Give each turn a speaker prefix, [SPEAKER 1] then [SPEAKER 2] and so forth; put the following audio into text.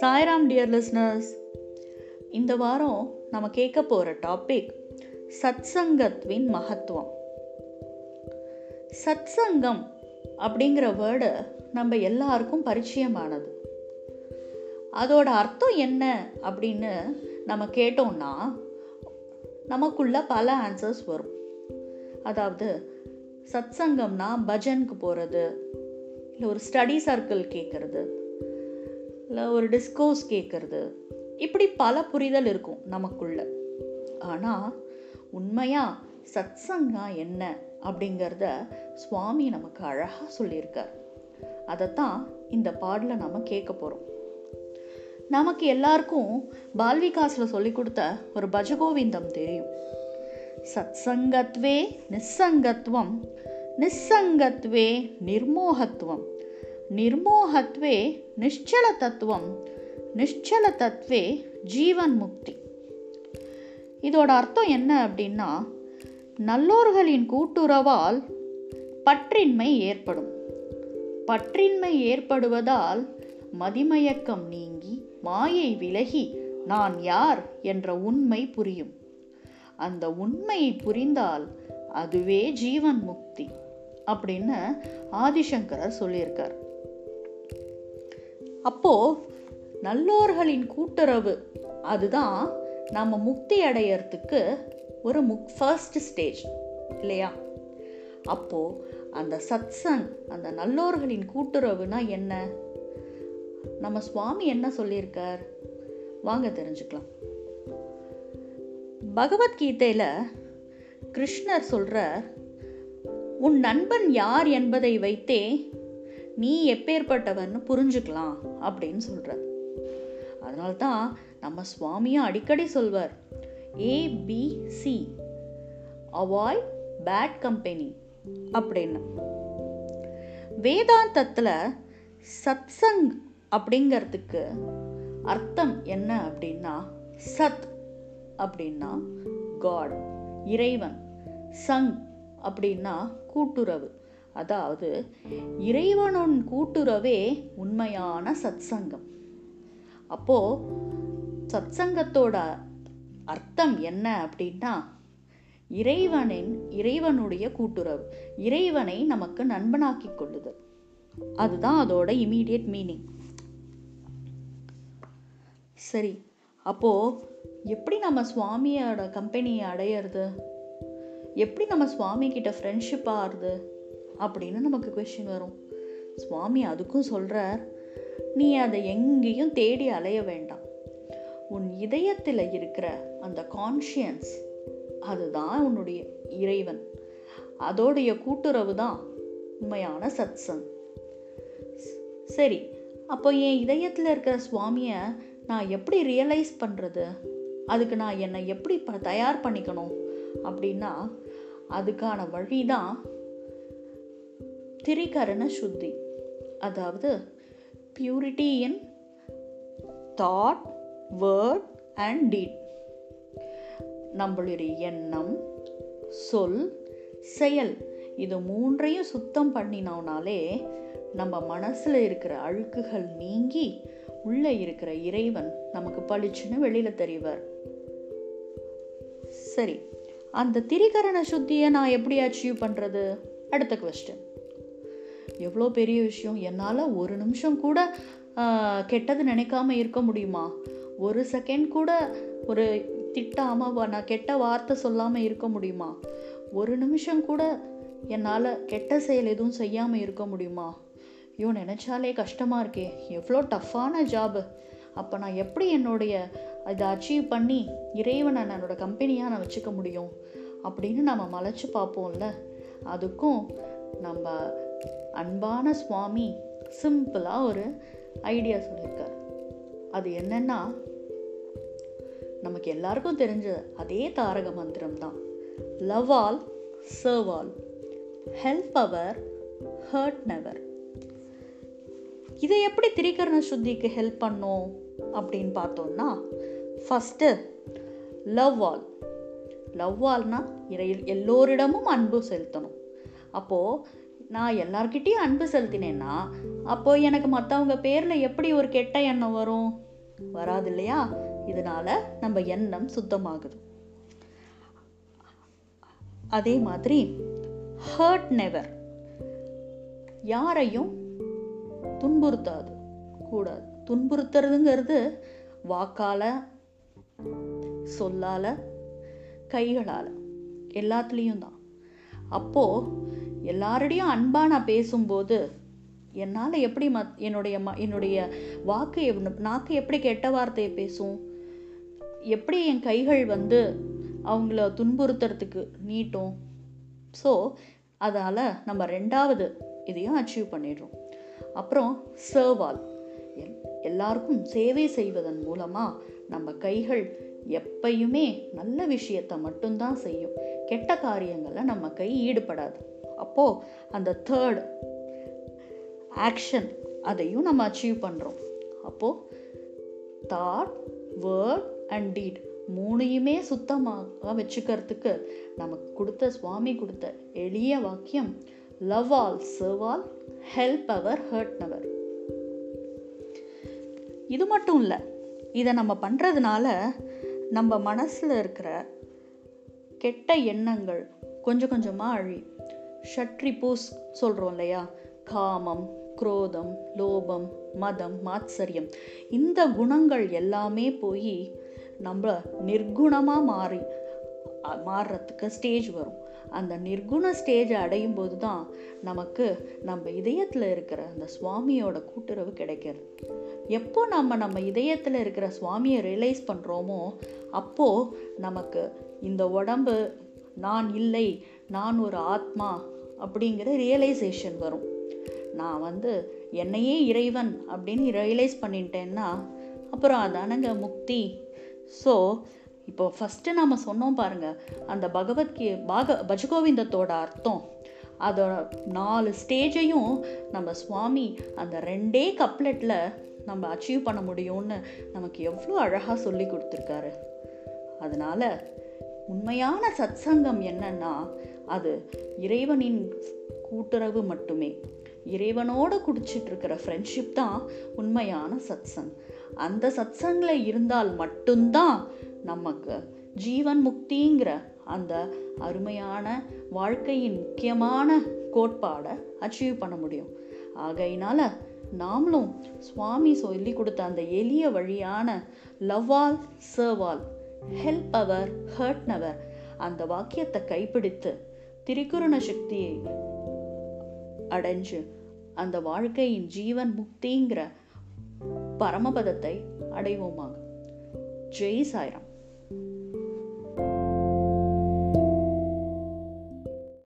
[SPEAKER 1] Sairam dear listeners இந்த வாரம் நம்ம கேட்க போகிற டாபிக் சத்சங்கத்வின் மகத்துவம். சத்சங்கம் அப்படிங்கிற வேர்டு நம்ம எல்லாருக்கும் பரிச்சயமானது. அதோட அர்த்தம் என்ன அப்படின்னு நம்ம கேட்டோம்னா நமக்குள்ள பல ஆன்சர்ஸ் வரும். அதாவது சத்சங்கம்னா பஜனுக்கு போகிறது இல்லை ஒரு ஸ்டடி சர்க்கிள் கேட்குறது இல்லை ஒரு டிஸ்கோஸ் கேட்குறது இப்படி பல புரிதல் இருக்கும் நமக்குள்ள. ஆனால் உண்மையாக சத்சங்கா என்ன அப்படிங்கிறத சுவாமி நமக்கு அழகாக சொல்லியிருக்கார். அதைத்தான் இந்த பாடலை நம்ம கேட்க போகிறோம் நமக்கு எல்லாருக்கும் பால்விகாஸில் சொல்லி கொடுத்த ஒரு பஜகோவிந்தம் தெரியும். சத்சங்கத்வே நிஸ்ஸங்கத்வம் நிஸ்ஸங்கத்வே நிர்மோகத்துவம் நிர்மோகத்வே நிச்சல தத்துவம் நிश्चल தத்துவே ஜீவன் முக்தி இதோட அர்த்தம் என்ன அப்படின்னா நல்லோர்களின் கூட்டுறவால் பற்றின்மை ஏற்படும். பற்றின்மை ஏற்படுவதால் மதிமயக்கம் நீங்கி மாயை விலகி நான் யார் என்ற உண்மை புரியும். அந்த உண்மையை புரிந்தால் அதுவே ஜீவன் முக்தி அப்படின்னு ஆதிசங்கரர் சொல்லியிருக்கார். அப்போ நல்லோர்களின் கூட்டுறவு அதுதான் நம்ம முக்தி அடையறதுக்கு ஒரு முக் ஃபர்ஸ்ட் ஸ்டேஜ் இல்லையா? அப்போ அந்த சத்சங் அந்த நல்லோர்களின் கூட்டுறவுனா என்ன? நம்ம சுவாமி என்ன சொல்லியிருக்கார்? வாங்க தெரிஞ்சுக்கலாம். பகவத்கீதையில் கிருஷ்ணர் சொல்கிற உன் நண்பன் யார் என்பதை வைத்தே நீ எப்பேற்பட்டவன் புரிஞ்சுக்கலாம் அப்படின்னு சொல்கிறார் அதனால்தான் நம்ம சுவாமியும் அடிக்கடி சொல்வார் ஏபிசி அவாய்ட் பேட் கம்பெனி அப்படின்னு. வேதாந்தத்தில் சத்சங் அப்படிங்கிறதுக்கு அர்த்தம் என்ன அப்படின்னா சத் அப்படின்னா காட் இறைவன். சங் அப்படின்னா கூட்டுறவு. அதாவது இறைவனுன் கூட்டுறவே உண்மையான சத்சங்கம். அப்போ சத்சங்கத்தோட அர்த்தம் என்ன அப்படின்னா இறைவனின் இறைவனுடைய கூட்டுறவு. இறைவனை நமக்கு நண்பனாக்கி கொள்ளுதல் அதுதான் அதோட இமீடியட் மீனிங் சரி அப்போ எப்படி நம்ம சுவாமியோட கம்பெனியை அடையிறது? எப்படி நம்ம சுவாமி கிட்ட ஃப்ரெண்ட்ஷிப் ஆகுது அப்படின்னு நமக்கு கொஷின் வரும். சுவாமி அதுக்கும் சொல்கிறார் நீ அதை எங்கேயும் தேடி அலைய வேண்டாம். உன் இதயத்தில் இருக்கிற அந்த கான்ஷியன்ஸ் அதுதான் உன்னுடைய இறைவன். அதோடைய கூட்டுறவு தான் உண்மையான சத்சங் சரி அப்போ என் இதயத்தில் இருக்கிற சுவாமியை நான் எப்படி ரியலைஸ் பண்ணுறது அதுக்கு நான் என்னை எப்படி ப தயார் பண்ணிக்கணும் அப்படின்னா அதுக்கான வழி தான் திரிகரண சுத்தி. அதாவது purity in thought word and deed நம்மளுடைய எண்ணம் சொல் செயல் இது மூன்றையும் சுத்தம் பண்ணினோம்னாலே நம்ம மனசில் இருக்கிற அழுக்குகள் நீங்கி உள்ளே இருக்கிற இறைவன் நமக்கு பளிச்சுன்னு வெளியில் தெரிவார். சரி அந்த திரிகரண சுத்தியை நான் எப்படி அச்சீவ் பண்ணுறது அடுத்த கொஸ்டின் எவ்வளோ பெரிய விஷயம்? என்னால் ஒரு நிமிஷம் கூட கெட்டது நினைக்காம இருக்க முடியுமா? ஒரு செகண்ட் கூட ஒரு திட்டாமல் நான் கெட்ட வார்த்தை சொல்லாமல் இருக்க முடியுமா? ஒரு நிமிஷம் கூட என்னால் கெட்ட செயல் எதுவும் செய்யாமல் இருக்க முடியுமா? ஐயோ நினச்சாலே கஷ்டமாக இருக்கே. எவ்வளோ டஃப்பான ஜாபு அப்போ நான் எப்படி என்னுடைய இதை அச்சீவ் பண்ணி இறைவனை என்னோடய கம்பெனியாக நான் வச்சுக்க முடியும்? அப்படின்னு நம்ம மலைச்சு பார்ப்போம்ல. அதுக்கும் நம்ம அன்பான சுவாமி சிம்பிளாக ஒரு ஐடியா சொல்லியிருக்கார். அது என்னென்னா நமக்கு எல்லாருக்கும் தெரிஞ்ச அதே தாரக மந்திரம் தான். Love all serve all help ever hurt never இதை எப்படி திரிகரண சுத்திக்கு ஹெல்ப் பண்ணும்? அப்படின்னு பார்த்தோம்னா ஃபஸ்ட்டு லவ் ஆல் லவ் ஆல்னா இறை எல்லோரிடமும் அன்பு செலுத்தணும். அப்போது நான் எல்லார்கிட்டயும் அன்பு செலுத்தினேன்னா அப்போ எனக்கு மற்றவங்க பேரில் எப்படி ஒரு கெட்ட எண்ணம் வரும்? வராது இல்லையா? இதனால் நம்ம எண்ணம் சுத்தமாகுது. அதே மாதிரி ஹர்ட் நெவர் யாரையும் துன்புறுத்தாது கூடாது. துன்புறுத்துறதுங்கிறது வாக்கால சொல்லால கைகளால். எல்லாத்துலேயும் தான். அப்போது எல்லாரோடையும் அன்பாக நான் பேசும்போது என்னால் எப்படி மத் என்னுடைய ம என்னுடைய வாக்கு நாக்கு எப்படி கெட்ட வார்த்தையை பேசும்? எப்படி என் கைகள் வந்து அவங்கள துன்புறுத்துறதுக்கு நீட்டும்? ஸோ அதால் நம்ம ரெண்டாவது இதையும் அச்சீவ் பண்ணிடுறோம். அப்புறம் சர்வால் எல்லாருக்கும் சேவை செய்வதன் மூலமாக நம்ம கைகள் எப்பயுமே நல்ல விஷயத்தை மட்டும்தான் செய்யும். கெட்ட காரியங்களில் நம்ம கை ஈடுபடாது. அப்போது அந்த தேர்ட் ஆக்ஷன் அதையும் நம்ம அச்சீவ் பண்ணுறோம் அப்போது தாட் வேர்ட் அண்ட் டீட் மூணையுமே சுத்தமாக வச்சுக்கிறதுக்கு நமக்கு கொடுத்த சுவாமி கொடுத்த எளிய வாக்கியம் love all serve all help ever hurt never இது மட்டும் இல்லை இதை நம்ம பண்ணுறதுனால நம்ம மனசில் இருக்கிற கெட்ட எண்ணங்கள் கொஞ்சம் கொஞ்சமாக அழி ஷட்ரிபூஸ் சொல்கிறோம் இல்லையா? காமம் குரோதம் லோபம் மதம் மாத்சரியம். இந்த குணங்கள் எல்லாமே போய் நம்ம நிர்குணமாக மாறி மாறுறதுக்கு ஸ்டேஜ் வரும். அந்த நிர்குண ஸ்டேஜை அடையும் போது தான் நமக்கு நம்ம இதயத்தில் இருக்கிற அந்த சுவாமியோட கூட்டுறவு கிடைக்கிறது. எப்போ நம்ம நம்ம இதயத்தில் இருக்கிற சுவாமியை ரியலைஸ் பண்ணுறோமோ அப்போது நமக்கு இந்த உடம்பு நான் இல்லை நான் ஒரு ஆத்மா அப்படிங்கிற ரியலைசேஷன் வரும். நான் வந்து என்னையே இறைவன் அப்படின்னு ரியலைஸ் பண்ணிட்டேன்னா அப்புறம் அதானங்க முக்தி. ஸோ இப்போ ஃபஸ்ட்டு நம்ம சொன்னோம் பாருங்கள் அந்த பகவத்கீ பாக பஜகோவிந்தத்தோட அர்த்தம். அதோட நாலு ஸ்டேஜையும் நம்ம சுவாமி அந்த ரெண்டே கப்லெட்டில் நம்ம அச்சீவ் பண்ண முடியும்னு நமக்கு எவ்வளோ அழகாக சொல்லி கொடுத்துருக்காரு. அதனால் உண்மையான சத்சங்கம் என்னன்னா அது இறைவனின் கூட்டுறவு மட்டுமே. இறைவனோட குடிச்சிட்ருக்கிற ஃப்ரெண்ட்ஷிப் தான் உண்மையான சத்சங். அந்த சத்சங்கில் இருந்தால் மட்டும்தான் நமக்கு ஜீவன் முக்திங்கிற அந்த அருமையான வாழ்க்கையின் முக்கியமான கோட்பாடை அச்சீவ் பண்ண முடியும். ஆகையினால் நாமளும் சுவாமி சொல்லி கொடுத்த அந்த எளிய வழியான லவ்வால் சர்வால் ஹெல்ப் அவர் ஹர்ட் நவர் அந்த வாக்கியத்தை கைப்பிடித்து திரிகுருண சக்தியை அடைஞ்சு அந்த வாழ்க்கையின் ஜீவன் முக்திங்கிற பரமபதத்தை அடைவோமாக. ஜெய் சாய்ராம்.